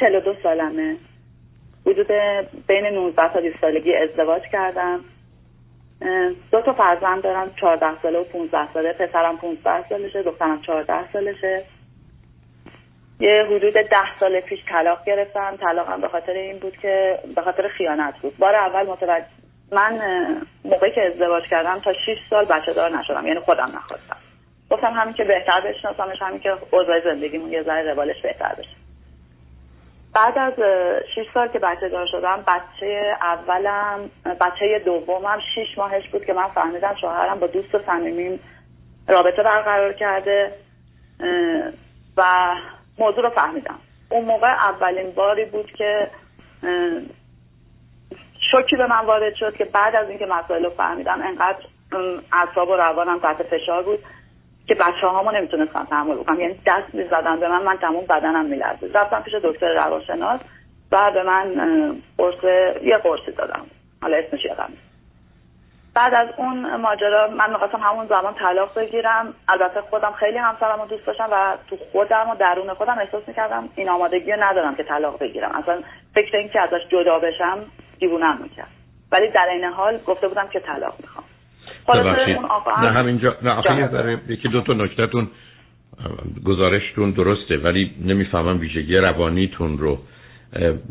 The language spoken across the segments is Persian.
42 سالمه. حدود بین 19 تا 20 سالگی ازدواج کردم. دو تا فرزند دارم 14 ساله و 15 ساله. پسرم 15 سالشه دخترم 14 سالشه. یه حدود ده سال پیش طلاق گرفتم. طلاقم به خاطر این بود که به خاطر خیانت بود. بار اول متوجه من موقعی که ازدواج کردم تا 6 سال بچه دار نشدم یعنی خودم نخواستم. گفتم همین که بهتر بشناسمش همین که اوضاع زندگیمون یه ذره روالش بهتر بشه. بعد از 6 سال که بچه دار شدم بچه اولم بچه دومم 6 ماهش بود که من فهمیدم شوهرم با دوست صمیمیم رابطه برقرار کرده و موضوع رو فهمیدم. اون موقع اولین باری بود که شوکی به من وارد شد که بعد از اینکه مسائل رو فهمیدم انقدر اعصاب و روانم تحت فشار بود. که بچه هامو نمی‌تونستم تحمل بکنم یعنی دست می‌زدن به من من تموم بدنم میلرزید رفتم پیش دکتر روانشناس و به من قرص یه قرصی دادم حالا اسمش یادم بعد از اون ماجرا من می‌خواستم همون زمان طلاق بگیرم. البته خودم خیلی همسرم رو دوست داشتم و تو خودم و درون خودم احساس می‌کردم این آمادگی ندارم که طلاق بگیرم. اصلا فکر این که ازش جدا بشم دیوونم می‌کرد. ولی در این حال گفته بودم که طلاق می‌خوام. نه همینجا. نه آخه یکی دو تا نکتهتون گزارشتون درسته ولی نمی‌فهمم ویژگی روانیتون رو.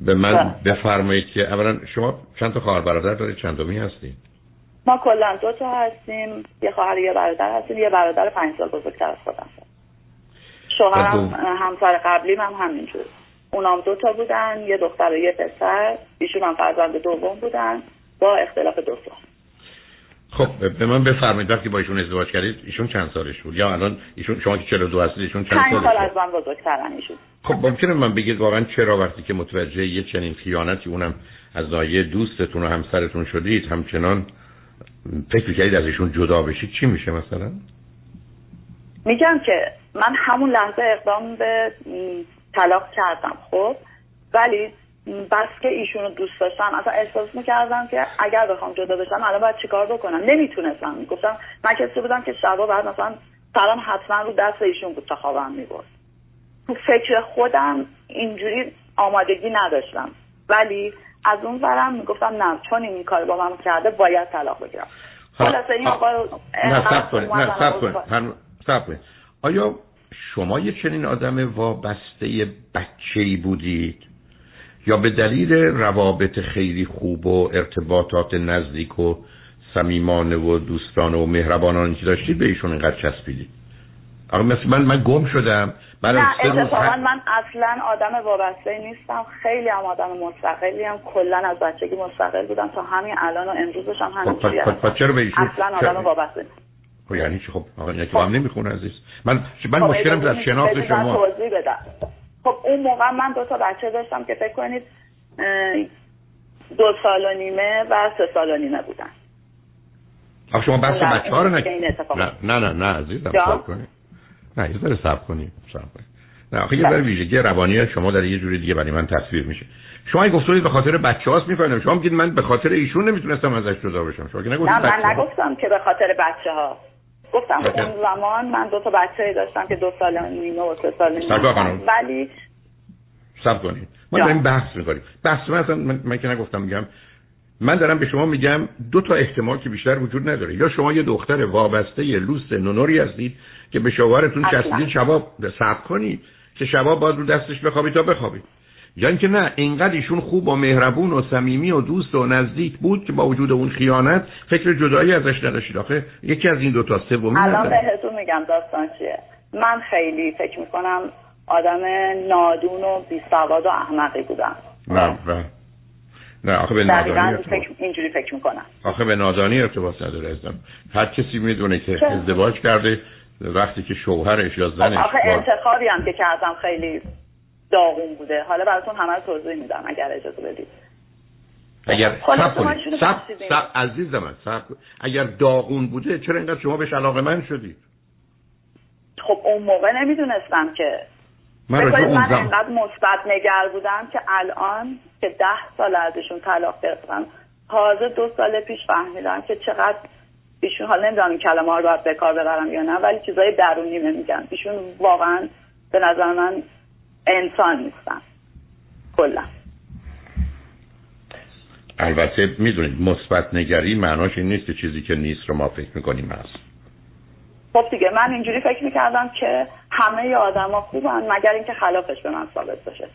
به من بله. بفرمایید که اولا شما چند تا خواهر برادر دارید؟ چند دومی هستید ما کلا دو تا هستیم. یه خواهر یه برادر هستیم. یه برادر پنج سال بزرگتر از خودم. شوهرم همسر قبلی هم همینجور. اونام دو تا بودن یه دختر و یه پسر. ایشون هم فرزند دوم بودن. با اختلاف دو سال. خب به من بفرمایید وقتی با ایشون ازدواج کردید ایشون چند سالش بود؟ یا الان ایشون شما که 42 هستید ایشون چند سالش سال از من بزرگترن ایشون. خب ممکنه من بگید واقعا چرا وقتی که متوجه یه چنین خیانتی اونم از ناحیه دوستتون و همسرتون شدید همچنان فکر کردید از ایشون جدا بشید؟ چی میشه مثلا؟ میگم که من همون لحظه اقدام به طلاق کردم خب؟ ولی بس که ایشون رو دوست داشتم. اصلا احساس می‌کردم که اگر بخوام جدا بشم الان باید چیکار بکنم؟ نمی‌تونستم. می‌گفتم من کسی بودم که شبا بعد مثلا سرم حتما رو دست ایشون بود تا خوابم می‌برد. تو فکر خودم اینجوری آمادگی نداشتم. ولی از اون برم می‌گفتم نه چون این کار با من کرده باید طلاق بگیرم. خلاصه این آقا نه آیا شما یه چنین آدم وابسته بچه ای بودید؟ یا به دلیل روابط خیلی خوب و ارتباطات نزدیک و صمیمانه و دوستانه و مهربانانه که داشتید به ایشون اینقدر چسبیدید. آقا مثل من من گم شدم. من نه اتفاقا من اصلا آدم وابسته نیستم. خیلی هم آدم مستقلی هم. کلا از بچگی مستقل بودم. تا همین الان و امروزش هم همین خب, خب, چرا به ایشون اصلا آدم وابسته نیست خب یعنی چی؟ خب آقا یکی هم نمی‌خونه عزیز. من من خب مشکلم در شناخت شما توضیح بدم. خب اون موقع من دو تا بچه داشتم که فکر کنید دو سال و نیمه و سه سال و نیمه بودن. آخه شما بحث بچه ها رو نه نه نه نه عزیزم سب کنید. نه یه ذره سب کنید سب کنید نه آخه یه ذره ویژگی روانی شما در یه جوری دیگه برای من تصویر میشه. شما گفتید به خاطر بچه هاست می‌فهمم شما میگید من به خاطر ایشون نمی‌تونستم ازش جدا بشم. شما که نگفتید نه من نگفتم که به خاطر بچه ها گفتم اون زمان من دو تا بچه داشتم که دو سال نیمه و سه سال نیمه. ولی سب کنید ما داریم بحث می‌کنیم بحث من, من, من که نگفتم میگم. من دارم به شما میگم دو تا احتمال که بیشتر وجود نداره. یا شما یه دختر وابسته یه لوس نونوری هستید که به شوهرتون چسبیدید شبا صبر کنید. که شبا باید رو دستش بخوابید تا بخوابید. یا اینکه نه اینقدر ایشون خوب و مهربون و صمیمی و دوست و نزدیک بود که با وجود اون خیانت فکر جدایی ازش نداشتید. آخه یکی از این دو تا سومی الان بهتون میگم داستان چیه؟ من خیلی فکر می‌کنم آدم نادون و بیسواد و احمقی بودم. نه نه. نه آخه به نادانی فکر اینجوری فکر می‌کنم. آخه به نادانی ارتباط نداره ازم هر کسی می‌دونه که ازدواج کرده وقتی که شوهرش یا زنش آخه انتخابی هم که کردم خیلی داغون بوده. حالا براتون همه رو توضیح میدم اگر اجازه بدید. اگر سب کنید. سب, عزیز من سب اگر داغون بوده چرا اینقدر شما بهش علاقه من شدید؟ خب اون موقع نمی‌دونستم که من من انقدر مثبت نگر بودم که الان که ده سال ازشون طلاق گرفتم تازه دو سال پیش فهمیدم که چقدر ایشون حالا نمی‌دونم این کلمه ها رو باید به کار ببرم یا نه ولی چیزای درونی میگن. ایشون واقعا به نظر من انسان نیستن کلا. البته می‌دونید مثبت نگری معناش این نیست که چیزی که نیست رو ما فکر می‌کنیم هست. خب دیگه من اینجوری فکر می‌کردم که همه آدما خوبن مگر اینکه خلافش به من ثابت بشه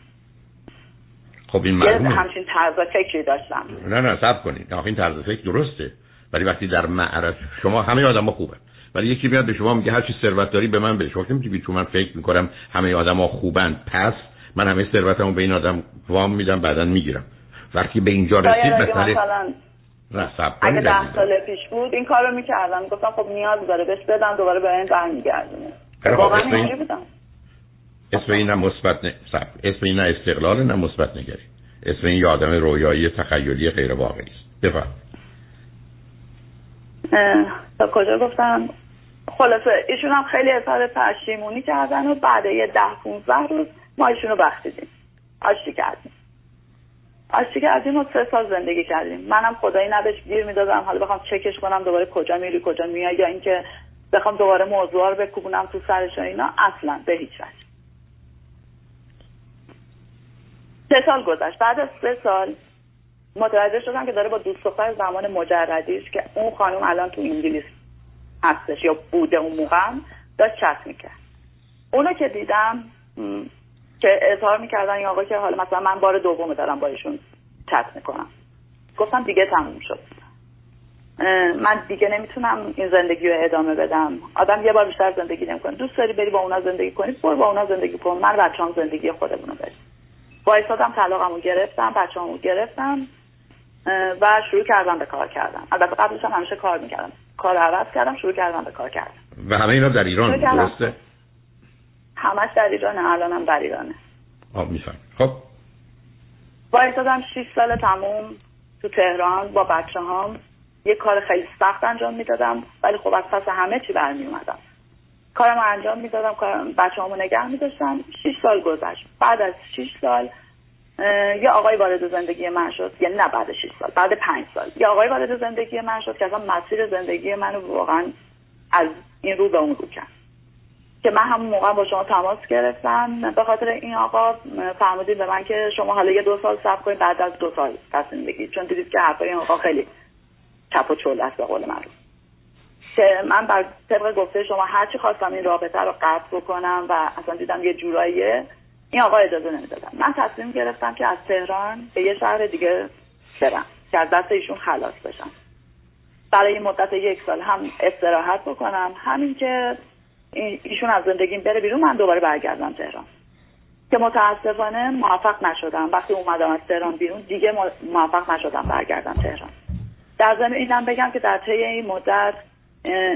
خب این معلومه. همچین طرز فکری داشتم. نه نه سب کنید. این طرز فکر درسته. ولی وقتی در معرض شما همه آدما خوبن. ولی یکی میاد به شما میگه هر چی ثروت داری به من بده. شما که تو من فکر می‌کنم همه آدما خوبن پس من همه ثروتمو به این آدم وام میدم بعدا می‌گیرم. وقتی به اینجا رسید مثلا اگه ده سال پیش بود این کارو می‌کردم. گفتم خب نیاز داره بهش بدم دوباره به این برمیگردونه. واقعا اینجوری بودم. اسم این نه مثبت نه اسم این نه استقلال نه مثبت نگری. اسم این یادم رویایی تخیلی غیر واقعی است بفرم تا کجا گفتم؟ خلاصه ایشون هم خیلی اظهار پشیمونی کردن و بعد یه ده 15 روز ما ایشون رو بخشیدیم. آشتی کردیم؟ آشتی کردیم و سه سال زندگی کردیم. منم خدایی نبش گیر می‌دادم. حالا بخوام چکش کنم دوباره کجا میری کجا میای یا اینکه بخوام دوباره موضوع رو بکوبونم تو سرش اینا اصلا به هیچ وجه. سه سال گذشت. بعد از سه سال متوجه شدم که داره با دوست دختر زمان مجردیش که اون خانم الان تو انگلیس هستش یا بوده اون موقع داشت چت می‌کرد. اونو که دیدم که اظهار می‌کردن این آقا که حالا مثلا من بار دوم دارم با ایشون چت می‌کنم. گفتم دیگه تموم شد. من دیگه نمی‌تونم این زندگی رو ادامه بدم. آدم یه بار بیشتر زندگی نمی‌کنه. دوست داری بری با اونا زندگی کنی؟ برو با اونا زندگی کن. من بچه‌ام زندگی خودمون رو بریم وایسادم طلاقمو گرفتم بچه‌امو گرفتم. و شروع کردم به کار کردم البته قبلش هم همیشه کار می‌کردم. کار عوض کردم شروع کردم به کار کردم و همه اینا در ایران درسته؟ همش در ایرانه الانم در ایرانه. آه میفهم خب. وایسادم 6 سال تموم تو تهران با بچه هام یه کار خیلی سخت انجام می‌دادم ولی خب از پس همه چی برمی اومدم کارم انجام می‌دادم کارم بچه هامو نگه میداشتم. 6 سال گذشت. بعد از 6 سال یه آقای وارد زندگی من شد یعنی نه بعد 6 سال بعد 5 سال. یه آقای وارد زندگی من شد که اصلا مسیر زندگی منو واقعا از این رو به اون رو کرد. که من همون موقع با شما تماس گرفتم. به خاطر این آقا فرمودید به من که شما حالا یه دو سال صبر کنید بعد از دو سال تصمیم بگیرید چون دیدید که حرفای این آقا خیلی چپ و چول است به قول من. که من بر طبق گفته شما هرچی خواستم این رابطه رو قطع بکنم و اصلا دیدم یه جوراییه. این آقا اجازه نمی‌دادم من تصمیم گرفتم که از تهران به یه شهر دیگه برم که از دست ایشون خلاص بشم. برای مدت یک سال هم استراحت بکنم. همین که ایشون از زندگیم بره بیرون من دوباره برگردم تهران. که متاسفانه موفق نشدم. وقتی اومدم از تهران بیرون دیگه موفق نشدم برگردم تهران. در ضمن اینم بگم که در طی این مدت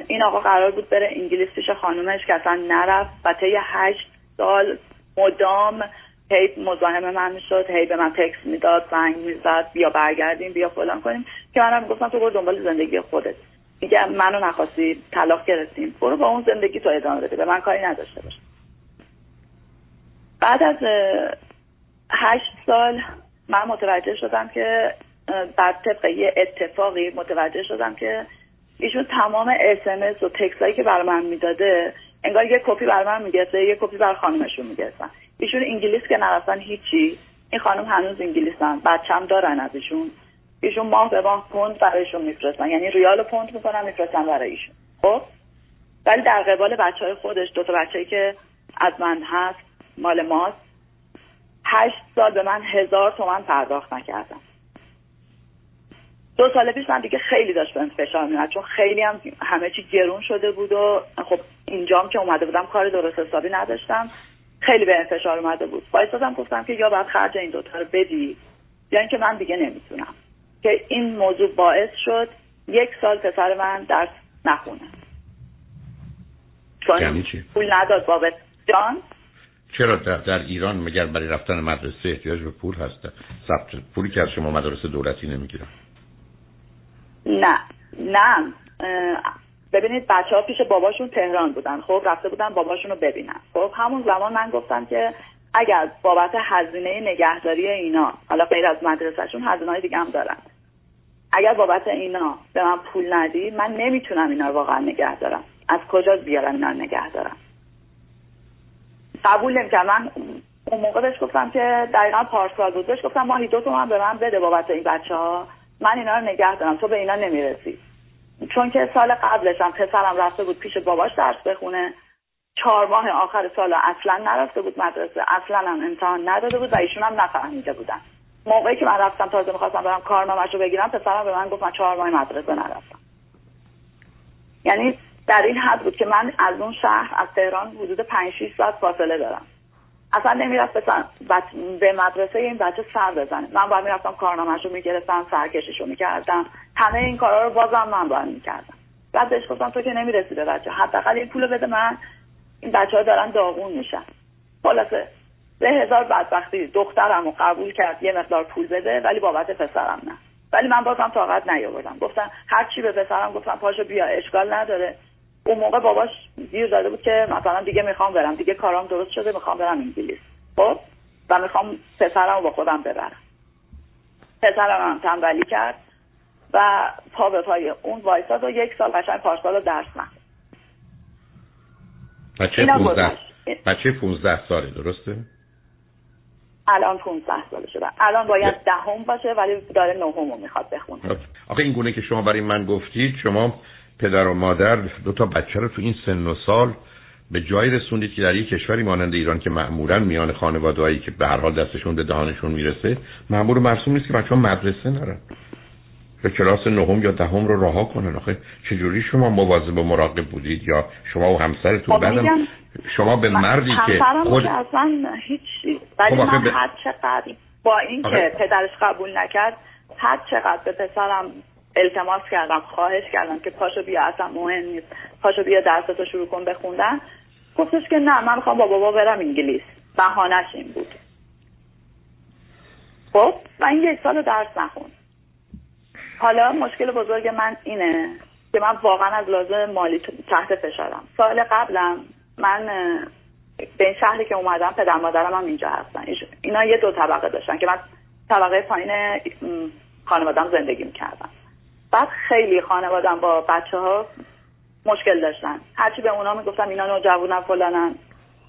این آقا قرار بود بره انگلیس پیش خانومش که اصلا نرفت و طی هشت سال مدام هی مزاحم من می‌شد هی به من تکس می‌داد زنگ می‌زد بیا برگردیم بیا فلان کنیم. که منم می‌گفتم تو برو دنبال زندگی خودت. میگه منو نخواستی طلاق گرفتیم. برو با اون زندگی تو ادامه بده به من کاری نداشته باش. بعد از هشت سال من متوجه شدم که بر طبق یه اتفاقی متوجه شدم که ایشون تمام اسمس و تکس که بر من می‌داده انگار یه کپی بر من می‌گرفته یه کپی بر خانمشون می‌گرفتن. ایشون انگلیس که نرفتن هیچی این خانم هنوز انگلیسن بچم دارن از ایشون ایشون ماه به ماه پوند برایشون میفرستن یعنی ریال پوند می‌کنن میفرستن برای ایشون. خب؟ ولی در قبال بچه های خودش دو تا بچه‌ای که از من هست مال ماست هشت سال به من هزار تومن پرداخت نکردم دو سال پیش من دیگه خیلی داشت به فشار میاد چون خیلی هم همه چی گرون شده بود و خب اینجام که اومده بودم کار درست حسابی نداشتم خیلی به انتشار اومده بود. وایسادم گفتم که یا باید خرج این دوتا رو بدی یا اینکه من دیگه نمی‌تونم. که این موضوع باعث شد یک سال پسر من درس نخونه. چون یعنی چی؟ پول نداد بابت جان. چرا در, در ایران مگر برای رفتن مدرسه احتیاج به پول هست؟ ثبت پولی که از شما مدرسه دولتی نمی‌گیرن. نه. نه. ببینید بچه ها پیش باباشون تهران بودن. خب رفته بودن باباشون رو ببینن. خب همون زمان من گفتم که اگر بابت هزینه نگهداری اینا حالا غیر از مدرسهشون هزینه های دیگه هم دارن. اگر بابت اینا به من پول ندی من نمی‌تونم اینا رو واقعا نگه دارم. از کجا بیارم اینا رو نگه دارم؟ قبول من اون موقع بهش گفتم که دقیقا پارسال بود. بهش گفتم ماهی دو تومن به من بده بابت این بچه ها من اینا رو نگه دارم. تو به اینا نمی‌رسی. چون که سال قبلش هم پسرم رفته بود پیش باباش درس بخونه. چهار ماه آخر سال اصلا نرفته بود مدرسه. اصلا هم امتحان نداده بود و ایشون هم نفهمیده بودن. موقعی که من رفتم تازه می‌خواستم برم کارنامه‌ش رو بگیرم پسرم به من گفت من چهار ماه مدرسه نرفتم. یعنی در این حد بود که من از اون شهر از تهران حدود 5 6 ساعت فاصله دارم. اصلا نمی‌رفت به مدرسه این بچه سر بزنه. من باید می‌رفتم کارنامهش رو می‌گرفتم سرکشش رو می‌کردم. همه این کارا رو بازم من باید می‌کردم. بعد بهش گفتم تو که نمی‌رسی به بچه حداقل این پول بده من. این بچه ها دارن داغون میشن. خلاصه به هزار بدبختی دخترم رو قبول کرد یه مقدار پول بده ولی بابت پسرم نه. ولی من بازم طاقت نیاوردم. گفتم هر چی به پسرم گفتم پاشو بیا اشکال نداره. اون موقع باباش گیر داده بود که مثلا دیگه می‌خوام برم. دیگه کارام درست شده می‌خوام برم انگلیس. خب؟ و می‌خوام پسرم رو با خودم ببرم. پسرم هم تنبلی کرد و پا به پای اون وایساد و یک سال قشنگ پارسال رو درس نه بچه 15 بچه 15 ساله درسته؟ الان 15 ساله شده. الان باید دهم باشه ولی داره نهم رو می‌خواد بخونه. آخه این گونه که شما برای من گفتید شما پدر و مادر دو تا بچه رو تو این سن و سال به جایی رسوندید که در یک کشوری مانند ایران که معمولا میان خانوادهایی که به هر حال دستشون به دهانشون می‌رسه معمول مرسوم نیست که بچه ها مدرسه نرن. به کلاس نهم یا دهم رو رها کنن. آخه چجوری شما مواظب و مراقب بودید؟ یا شما و همسرتون خب بعدم شما به مردی که خود اصلا هیچ ولی خب من هر چقدر با اینکه پدرش قبول نکرد هر چقدر به پسرم التماس کردم خواهش کردم که پاشو بیا اصلا مهم نیست. پاشو بیا درستو شروع کن بخوندن. گفتش که نه من می‌خوام با بابا برم انگلیس. بهانش این بود. خب و این یک سال درس نخوند حالا مشکل بزرگ من اینه که من واقعا از لازم مالی تحت فشارم. سال قبلم من به این شهری که اومدم پدر مادرم هم اینجا هستن. اینا یه دو طبقه داشتن که من طبقه پایین خانوادم زندگی می‌کردم بعد خیلی خانوادم با بچه ها مشکل داشتن. هرچی به اونا می‌گفتم اینا نوجوانن فلانن.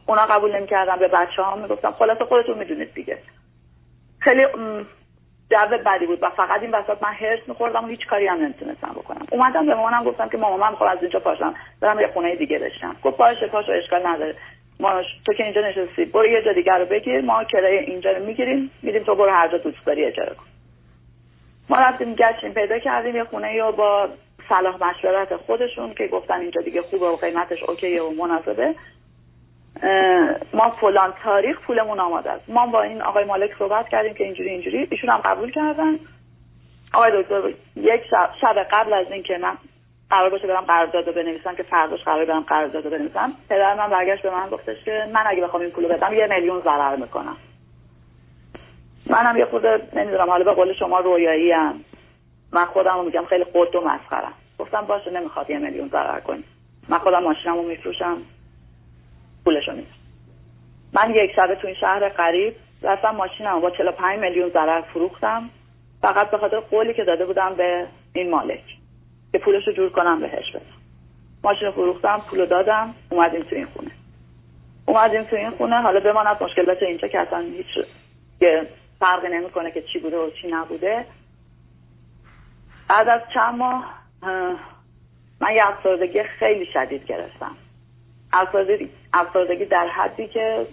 اونا قبول نمی‌کردن به بچه ها می‌گفتم خلاصه خودتون می‌دونید دیگه. خیلی جو بدی بود و فقط این وسط من هرس میخوردم و هیچ کاری هم نمی‌تونستم بکنم. اومدم به مامانم گفتم که ماما من می‌خوام از اینجا پاشم. برم یه خونه دیگه بشم گفت باشه پاشو اشکال نداره. ما تو که اینجا نشستی برو یه جا دیگه رو بگیر. ما کرایه اینجا رو می‌گیریم. میریم تو برو هر جا دوست داری اجاره کن. ما رفتیم گشتیم پیدا کردیم یه خونه یا با صلاح مشورت خودشون که گفتن اینجا دیگه خوبه و قیمتش اوکیه و مناسبه. ما فلان تاریخ پولمون آماده است. ما با این آقای مالک صحبت کردیم که اینجوری اینجوری ایشون هم قبول کردن. آقای دکتر یک شب, شب قبل از اینکه من قرار باشه برم قرارداد بنویسم که فرداش قرار برم قرارداد بنویسم پدر من برگشت به من گفتش که من اگه بخوام این پولو بدم یه میلیون ضرر می‌کنم. منم یه خود نمی‌دونم حالا به قول شما رویایی هم من خودم میگم خیلی خود و مسخرم. گفتم باشه نمی‌خواد یه میلیون ضرر کنی. من خودم ماشینمو میفروشم. پولشو میدم. من یک شبه تو این شهر قریب رفتم ماشینم با 45 میلیون ضرر فروختم. فقط به خاطر قولی که داده بودم به این مالک. که پولشو جور کنم بهش بدم. ماشین فروختم پولو دادم اومدیم تو این خونه. اومدیم تو این خونه حالا بماند مشکلات اینجا که اصلا هیچ فرقی نمی‌کنه که چی بوده و چی نبوده. بعد از چند ماه من یه افسردگی خیلی شدید گرفتم. افسردگی در حدی که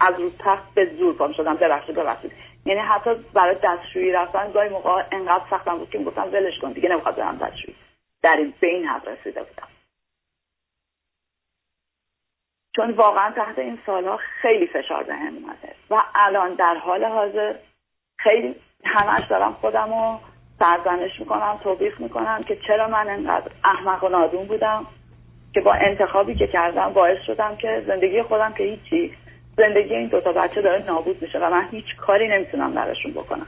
از رو تخت به زور پام شدم ببخشید ببخشید. یعنی حتی برای دستشویی رفتن گاهی موقع انقدر سختم بود که گفتم ولش کن دیگه نمی‌خواد برم دستشویی. در این به این حد رسیده بودم. چون واقعا تحت این سالها خیلی فشار به هم اومده. و الان در حال حاضر خیلی همش دارم خودم رو سرزنش می‌کنم توبیخ می‌کنم که چرا من انقدر احمق و نادون بودم که با انتخابی که کردم باعث شدم که زندگی خودم که هیچی زندگی این دوتا بچه داره نابود میشه و من هیچ کاری نمی‌تونم براشون بکنم.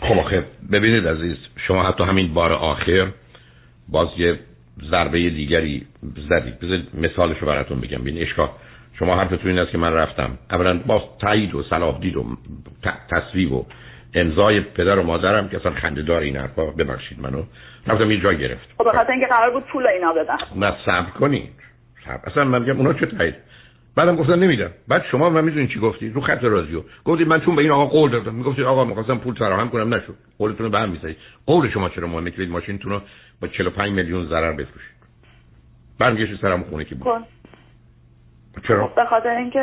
خب ببینید عزیز شما حتی همین بار آخر باز یه ضربه دیگری زدید بذارید مثالش رو براتون بگم. بین اشکا شما حرفتون این است که من رفتم. اولا با تایید و صلاح دید و تصویب و امضای پدر و مادرم که اصلا خنده‌دار این حرفا. ببخشید منو. رفتم یه جا گرفت خب بخاطر اینکه قرار بود پول اینا بدم نه صبر کنید. اصلا من میگم اونا چه تایید؟ بعدم گفتن نمیدم بعد شما من می‌دونین چی گفتی؟ رو خط رادیو. گفتید من چون به این آقا قول دادم. می‌گفتید آقا می‌خواستم پول فراهم کنم. نشد. قولتون رو به هم می‌زنید. قول شما چرا مهمه؟ که ماشینتون رو با 45 میلیون ضرر بفروشید. برمیگشت سرم خونه که بود. چرا؟ خب، به خاطر اینکه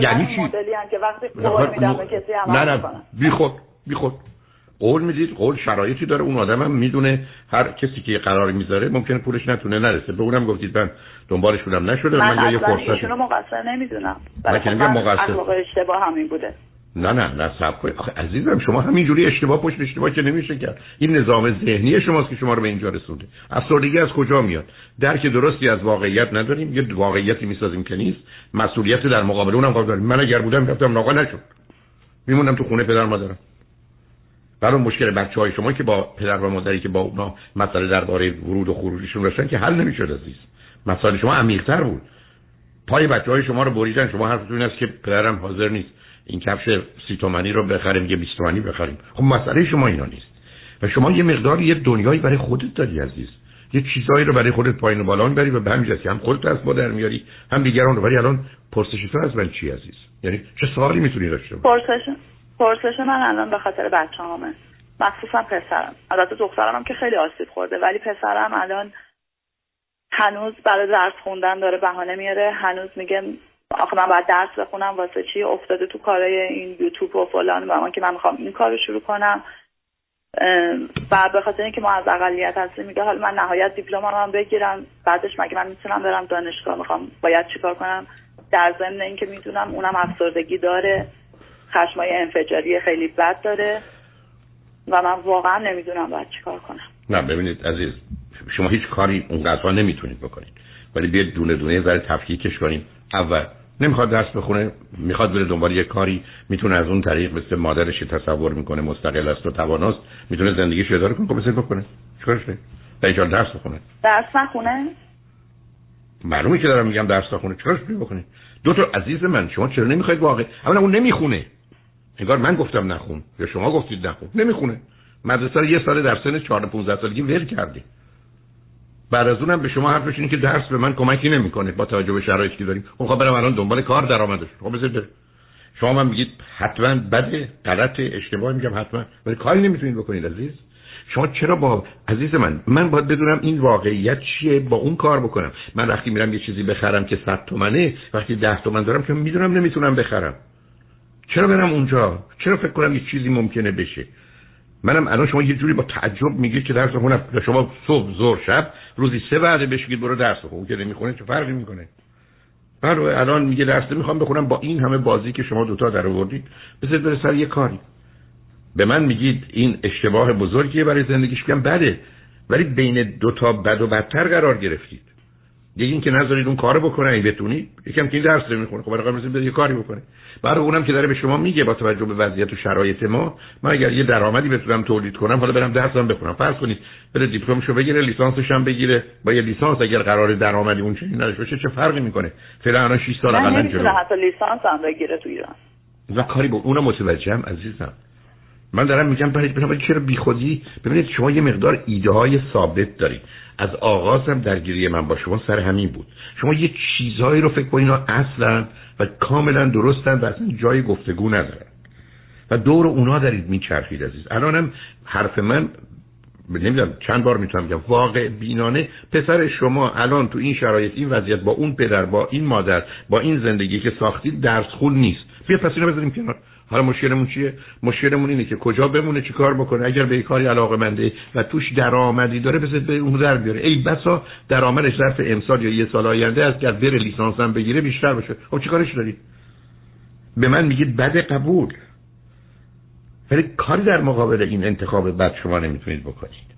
یعنی چی؟ مدلی که وقتی قول میدم به کسی عمل نه نه. بی خود بی خود قول می‌دید قول شرایطی داره. اون آدم هم می‌دونه هر کسی که قرار می‌ذاره ممکنه پولش نتونه نرسه. به اونم گفتید من دنبالشونم نشده من, من یه فرصت ایشونو مقصر نمی‌دونم. من مقصر. اشتباه همین بوده. نه نه نه سب کنید. آخه عزیزم شما همینجوری اشتباه پشت اشتباه که نمیشه کرد. این نظام ذهنی شماست که شما رو به اینجا رسونده. افسردگی از کجا میاد؟ درک درستی از واقعیت نداریم. یه واقعیتی می‌سازیم که نیست. مسئولیت در مقابل اونم قابل داریم. من اگر بودم گفتم ناقا نشد. میمونم تو خونه پدر مادرم. برای مشکل بچه های شما که با پدر و مادری که با اونا مسئله درباره ورود و خروجشون داشتن که حل نمی‌شد عزیز. مسئله شما عمیق‌تر بود. پای بچه های شما رو بریدن. شما حرفتون است که پدرم حاضر نیست این کفش سی تومنی رو بخریم یه 20 تومنی بخریم. خب مسئله شما اینا نیست. و شما یه مقدار یه دنیایی برای خودت داری عزیز. یه چیزایی رو برای خودت پایین و بالا می‌بری و به همین هم خودت از با در میاری هم دیگران رو. ولی الان پرسش تو از من چی عزیز؟ یعنی چه سوالی می‌تونی داشته باشی؟ پرسش پرسش من الان به خاطر بچه‌هامه. مخصوصا پسرم. البته دخترم هم که خیلی آسیب خورده ولی پسرم الان هنوز برای درس خوندن داره بهانه میاره. هنوز میگه آخه من باید درس بخونم واسه چی افتاده تو کارای این یوتیوب و فلان و من که من می‌خوام این کار رو شروع کنم. و به خاطر اینکه ما از اقلیت هستیم میگه حالا من نهایت دیپلم هم بگیرم. بعدش مگه من می‌تونم برم دانشگاه؟ می‌خوام باید چیکار کنم؟ در ضمن اینکه می‌دونم اونم افسردگی داره. خشمای انفجاری خیلی بد داره و من واقعا نمی‌دونم باید چیکار کنم. نه ببینید عزیز شما هیچ کاری اونقدر نمی‌تونید بکنید. ولی بیاید دونه دونه ذره تفکیکش کنیم. اول نمی‌خواد درس بخونه می‌خواد بره دنبال یه کاری می‌تونه از اون طریق مثل مادرش تصور می‌کنه مستقل است و تواناست می‌تونه زندگیش اداره کنه خب بکنه چیکارش کنه درس بخونه. درس نخونه؟ معلومه که دارم میگم درس نخونه. چیکارش بکنه دو تا عزیز من شما چرا نمی‌خواید واقع؟ اولا اون نمی‌خونه. انگار من گفتم نخون یا شما گفتید نخون. نمی‌خونه. مدرسه رو یه سال در سن 14 15 سالگی ول کرده بعد از اونم به شما حرفش اینه که درس به من کمکی نمی‌کنه با توجه به شرایطی که داریم. خب برم الان دنبال کار درآمدش. خب بذار شما من میگید حتما بده غلط اشتباه میگم حتما. ولی کاری نمی‌تونید بکنید عزیز. شما چرا با عزیز من من باید بدونم این واقعیت چیه با اون کار بکنم. من وقتی میرم یه چیزی بخرم که 100 تومنه وقتی 10 تومن دارم که می‌دونم نمی‌تونم بخرم. چرا برم اونجا؟ چرا فکر کنم یه چیزی ممکنه بشه؟ منم الان شما یه جوری با تعجب میگید که درس بخونم شما صبح ظهر شب روزی سه وعده بهش بگید برو درس بخون که نمی‌خونه چه فرقی می‌کنه؟ من الان میگه درس می‌خوام بخونم با این همه بازی که شما دوتا در آوردید. بذارید بره سر یه کاری. به من میگید این اشتباه بزرگیه برای زندگیش. میگم بده ولی بین دوتا بد و بدتر قرار گرفتید. یکی اینکه نذارید اون کارو بکنه این بتونید یکم که این درس نمی‌خونه خب برای یه کاری بکنه. برای اونم که داره به شما میگه با توجه به وضعیت و شرایط ما من اگر یه درآمدی بتونم تولید کنم حالا برم درسم بخونم. فرض کنید بره دیپلمشو بگیره لیسانسش هم بگیره. با یه لیسانس اگر قرار درآمدی اون چنین نداشته باشه چه فرقی می‌کنه؟ فعلا الان 6 سال قبلا جلو. حتی لیسانس هم بگیره تو ایران. و کاری با اونم متوجهم عزیزم. من دارم میگم برای بنابراین چرا بیخودی؟ ببینید شما یه مقدار ایده های ثابت دارید. از آغازم درگیری من با شما سر همین بود. شما یه چیزهایی رو فکر کنید اصلا و کاملا درستن و اصلا جای گفتگو ندارن. و دور اونا دارید میچرخید عزیز. الانم حرف من نمی‌دونم چند بار می‌تونم بگم. واقع بینانه پسر شما الان تو این شرایط این وضعیت با اون پدر با این مادر با این زندگی که ساختید درس خون نیست. بیا پس اینو بذاریم کنار. حالا مشکلمون چیه؟ مشکلمون اینه که کجا بمونه چی کار بکنه؟ اگر به کاری علاقه منده و توش درآمدی داره بذار به اون در بیاره. ای بسا درآمدش ظرف امسال یا یه سال آینده از که بره لیسانس هم بگیره بیشتر باشه. خب چیکارش دارید؟ به من میگید بد قبول. ولی کاری در مقابل این انتخاب بد شما نمی‌تونید بکنید.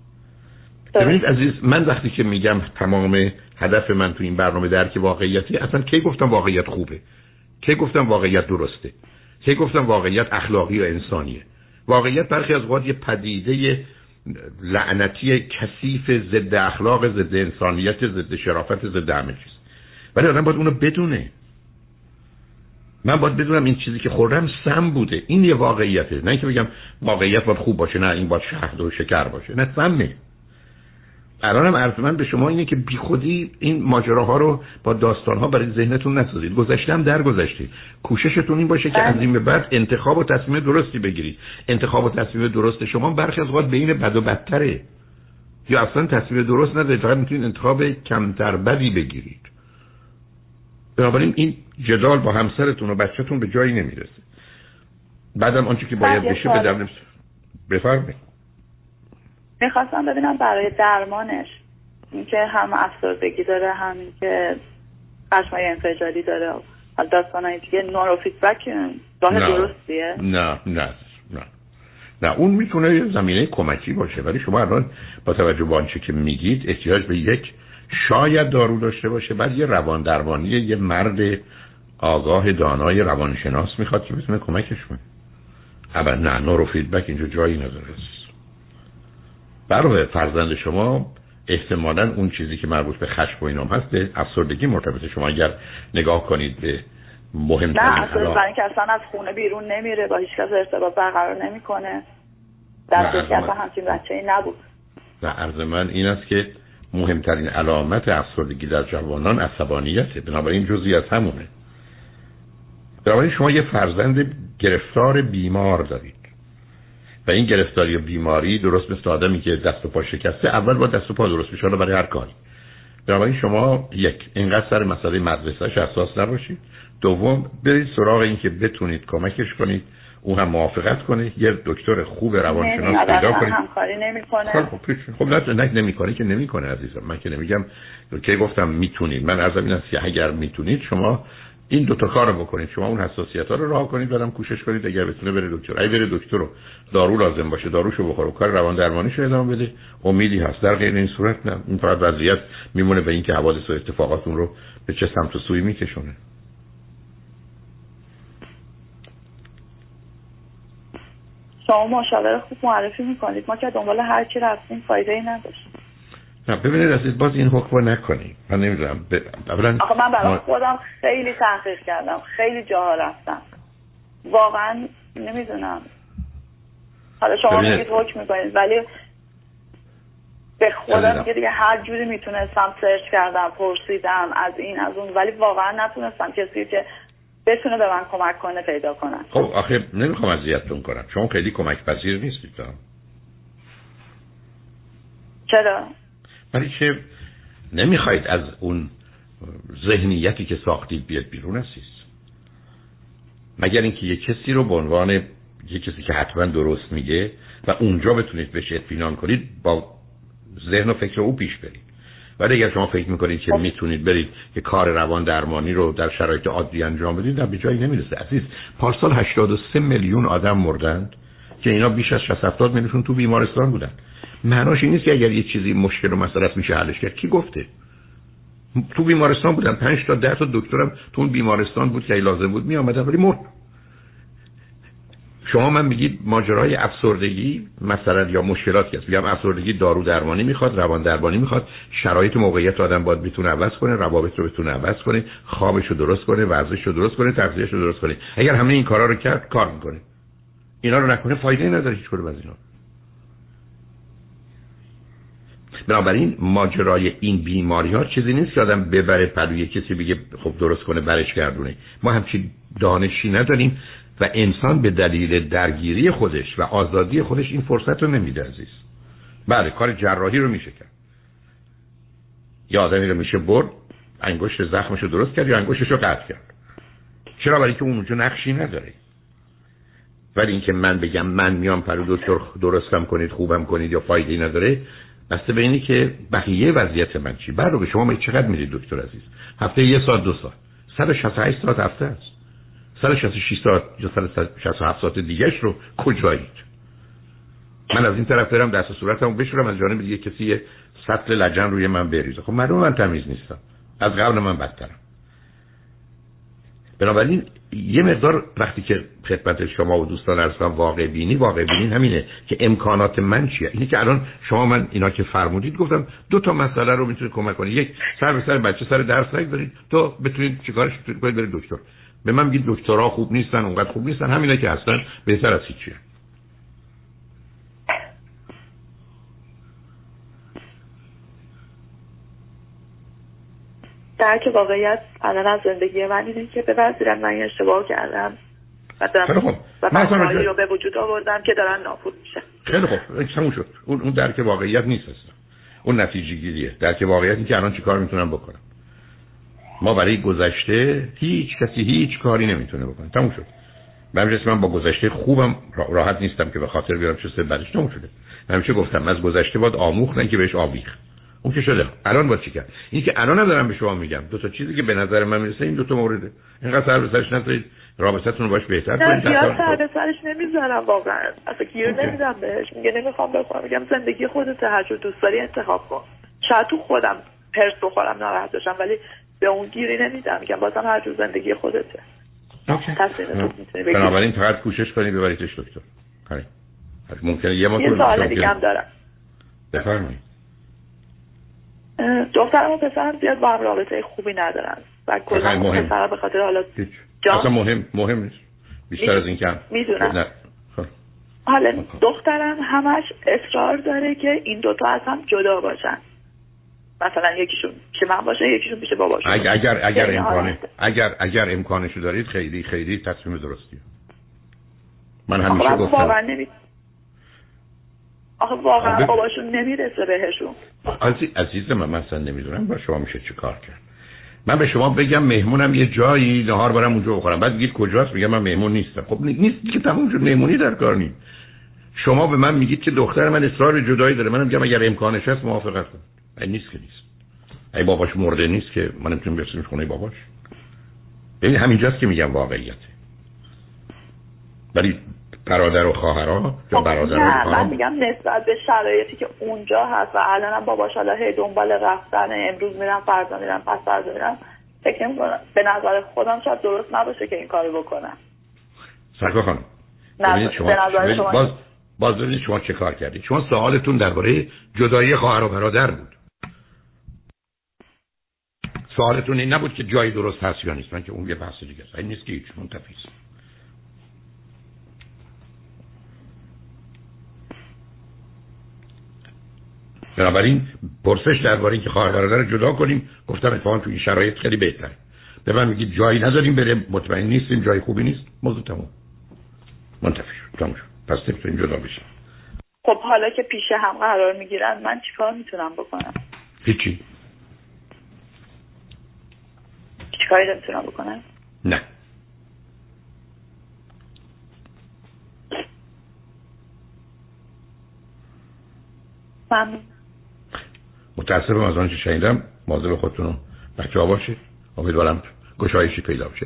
ببینید عزیز من وقتی که میگم تمام هدف من تو این برنامه درک واقعیتی اصلا کی گفتم واقعیت خوبه؟ کی گفتم واقعیت درسته؟ که گفتم واقعیت اخلاقی و انسانیه. واقعیت برخی از اوقات یه پدیده لعنتی کثیف ضد اخلاق ضد انسانیت ضد شرافت ضد همه چیز. ولی آدم باید اونو بدونه. من باید بدونم این چیزی که خوردم سم بوده. این یه واقعیته. نه اینکه بگم واقعیت باید خوب باشه نه این باید شهد و شکر باشه. نه سمه. الانم عرض من به شما اینه که بیخودی این ماجراها رو با داستانها برای ذهنتون نسازید. گذشته هم در گذشته کوششتون این باشه که از این به بعد انتخاب و تصمیم درستی بگیرید. انتخاب و تصمیم درست شما برخی از اوقات بین بد و بدتره. یا اصلا تصمیم درست ندارید فقط می‌تونید انتخاب کمتر بدی بگیرید. بنابراین این جدال با همسرتون و بچهتون به جایی نمی‌رسه. بعدم آنچه که باید بشه به بفرمایید. می‌خواستم ببینم برای درمانش اینکه هم افسردگی داره همین که خشمای انفجاری داره. داستان های دیگه نورو فیدبک راه درستیه. نه نه نه. نه اون می‌تونه یه زمینه کمکی باشه ولی شما الان با توجه به آنچه که میگید احتیاج به یک شاید دارو داشته باشه. بعد یه روان درمانی یه مرد آگاه دانای روانشناس می‌خواد که بتونه کمکش کنه. اول نه نورو فیدبک اینجا جایی نداره. برای فرزند شما احتمالا اون چیزی که مربوط به خشم و اینام هست به افسردگی مرتبطه. شما اگر نگاه کنید به مهمترین نه اصلا برای که اصلا از خونه بیرون نمیره با هیچ کس ارتباط برقرار نمی‌کنه. در صورت همچین بچه ای نبود. نه عرض من این است که مهمترین علامت افسردگی در جوانان عصبانیته. بنابراین جزی از همونه. بنابراین شما یه فرزند گرفتار بیمار دارید. و این گرفتاری و بیماری درست مثل آدمی که دست و پا شکسته اول با دست و پا درست بشه برای هر کاری. بنابراین شما یک اینقدر سر مسئله مدرسهش اساس نباشید. دوم برید سراغ این که بتونید کمکش کنید. او هم موافقت کنه. یه دکتر خوب روانشناس پیدا کنید. همکاری نمی‌کنه. خب خب نه نه نمی‌کنه که نمی‌کنه عزیزم. من که نمیگم که گفتم می‌تونید. من عرضم این است که اگر می‌تونید شما این دو تا کار رو بکنید. شما اون حساسیت ها رو راه کنید بعدم کوشش کنید اگر بتونه بره دکتر. اگه بره دکتر رو دارو لازم باشه داروشو بخوره کار روان درمانیش رو ادامه بده. امیدی هست. در غیر این صورت نه. این فقط وضعیت میمونه به اینکه حوادث و اتفاقاتون رو به چه سمت و سوی میکشونه. شما مشاور خوب معرفی می‌کنید. ما که دنبال هر چی رفتیم فایده ای نداشت. نه ببینید عزیز باز این حکم نکنی من نمی‌دونم ب... اولا آخه من برای خودم خیلی تحقیق کردم. خیلی جاها رفتم. واقعا نمی‌دونم. حالا شما میگید حکم می‌کنید ولی به خودم میگه دیگه هر جوری می‌تونستم سرچ کردم پرسیدم از این از اون ولی واقعا نتونستم کسی که بتونه به من کمک کنه پیدا کنم. خب آخه نمی‌خوام اذیتتون کنم. شما خیلی کمک پذیر نیستید. چرا؟ ولی که نمی‌خواید از اون ذهنیتی که ساختید بیاد بیرون هستید مگر اینکه یه کسی رو به عنوان یه کسی که حتما درست میگه و اونجا بتونید بهش اطمینان کنید با ذهن و فکر او پیش برید. ولی اگر شما فکر می‌کنید که می‌تونید برید که کار روان درمانی رو در شرایط عادی انجام بدید در به جایی نمی‌رسه. عزیز پارسال 83 میلیون آدم مردند که اینا بیش از 60 70 میلیون تو بیمارستان بودن. معناش این نیست که اگر یه چیزی مشکل و مسئله میشه حلش کرد. کی گفته؟ تو بیمارستان بودم. پنج تا ده تا دکترم تو اون بیمارستان بود که لازم بود می آمدن ولی مرد. شما من میگید ماجرای افسردگی مثلا یا مشکلاتی هست. میگم افسردگی دارو درمانی می‌خواد روان درمانی می‌خواد. شرایط موقعیت آدم باید بتونه عوض کنه روابط رو بتونه عوض کنه خوابش رو درست کنه ورزش رو درست کنه تغذیه‌اش رو درست کنه. اگر همه این کارا رو کرد کار می‌کنه. اینا رو نکنه فایده نداره هیچ از اینا. بنابراین ماجرای این بیماری ها چیزی نیست که آدم ببره پلوی کسی بگه خب درست کنه برش گردونه. ما همچین دانشی نداریم و انسان به دلیل درگیری خودش و آزادی خودش این فرصت رو نمیده عزیز. بله کار جراحی رو میشه کرد. یا آدمی رو میشه برد انگشت زخمش رو درست کرد یا انگشتش رو قطع کرد. چرا؟ برای که اون اونجا نقشی نداره. ولی اینکه من بگم من میام پرو دکتر درستم کنید خوبم کنید یا فایده نداره بسته به اینی که بقیه وضعیت من چی؟ به شما چقدر میرید دکتر عزیز؟ هفته یه ساعت دو ساعت. 168 ساعت هفته است. 166 ساعت یا 167 ساعت دیگهش رو کجایید؟ من از این طرف برم دست صورتمو بشورم از جانب دیگه کسی سطل لجن روی من بریزه. خب معلومه من تمیز نیستم. از قبل من بدترم. بنابراین یه مقدار وقتی که خدمت شما و دوستان ارسان واقع بینی واقع بینی همینه که امکانات من چیه؟ اینی که الان شما من اینا که فرمودید گفتم دو تا مسئله رو می‌تونید کمک کنید. یک سر به سر بچه سر درس نگذارید. تو بتونید چیکارش کنید؟ برید دکتر. به من میگید دکترها خوب نیستن اونقدر خوب نیستن. همینا که هستن بهتر از هیچیه درک واقعیت الان از زندگی من اینه که بپذیرم من اشتباه کردم و دارم و رو به وجود آوردم که دارن ناپود میشه خیلی خوب. تموم شد. اون اون درک واقعیت نیست اصلا. اون نتیجه گیریه درک واقعیت این که الان چیکار می‌تونم بکنم. ما برای گذشته هیچ کسی هیچ کاری نمی‌تونه بکنه. تموم شد. من من با گذشته خوبم. راحت نیستم که به خاطر بیارم چه بعدش تموم شده. من همیشه گفتم از گذشته باید آموخت نه که بهش آویخ اون که شده؟ الان با چی کرد؟ این که الان هم دارم به شما میگم. دو تا چیزی که به نظر من می‌رسه این دو تا مورده. اینقدر سر به سرش نذارید رابطتون رو باش بهتر کنید. نه سر به سرش نمی‌ذارم واقعا. اصلا گیر نمیدم بهش. میگه نمی‌خوام بخورم میگم زندگی خودت هر جور دوست داری انتخاب کن. شاید تو خودم پرس بخورم ناراحت بشم ولی به اون گیری نمیدم. میگم بازم هر جور زندگی خودته. بنابراین فقط کوشش کنید ببریدش دکتر. ممکنه یه یه سوال دیگه هم دارم. بفرمایید. دخترم و پسرم زیاد با هم رابطه خوبی ندارن. و کلا پسرم به خاطر حالا اصلا مهم مهم نیست. بیشتر از این کم. می‌دونم. خب. حالا دخترم همش اصرار داره که این دوتا از هم جدا باشن. مثلا یکیشون پیش من باشه یکیشون پیش باباشون اگر اگر اگر امکانه اگر اگر امکانشو دارید خیلی خیلی تصمیم درستیه. من همیشه گفتم. آخه واقعا باباشون نمی‌رسه بهشون. عزیز عزیز من مثلا نمی‌دونم با شما میشه چی کار کرد. من به شما بگم مهمونم یه جایی نهار برم اونجا بخورم. بعد میگید کجاست؟ میگم من مهمون نیستم. خب نیست که تموم شد. مهمونی در کار نیست شما به من میگید که دختر من اصرار جدایی داره. منم میگم اگر امکانش هست موافقت این نیست که نیست. ای باباش مرده نیست که من نمی‌تونم برسیم خونه باباش. ببین همینجاست که میگم واقعیته. ولی برادر و خواهرها یا خب، برادر و من میگم نسبت به شرایطی که اونجا هست و الانم باباش حالا هی دنبال رفتن امروز میرم فردا میرم پس فردا میرم فکر می‌کنم به نظر خودم شاید درست نباشه که این کارو بکنم. سرکا خانم شما به نظر شما باز باز ببینید شما چه کار کردید. شما سوالتون درباره جدایی خواهر و برادر بود. سوالتون این نبود که جایی درست هست یا نیست. من که اون یه بحث دیگه است. این نیست که هیچ منتفی بنابراین پرسش درباره اینکه خواهر برادر جدا کنیم گفتم اتفاقا تو این شرایط خیلی بهتره. به من میگید جایی نذاریم بره مطمئن نیستیم جای خوبی نیست. موضوع تموم. منتفی شد. تموم شد. پس نمی‌تونیم جدا بشیم. خب حالا که پیش هم قرار می‌گیرن من چیکار می‌تونم بکنم؟ هیچی. چیکاری نمی‌تونم بکنم؟ نه. ممنون. متاسفم از آنچه شنیدم. مواظب خودتون و بچه ها باشید. امیدوارم گشایشی پیدا بشه.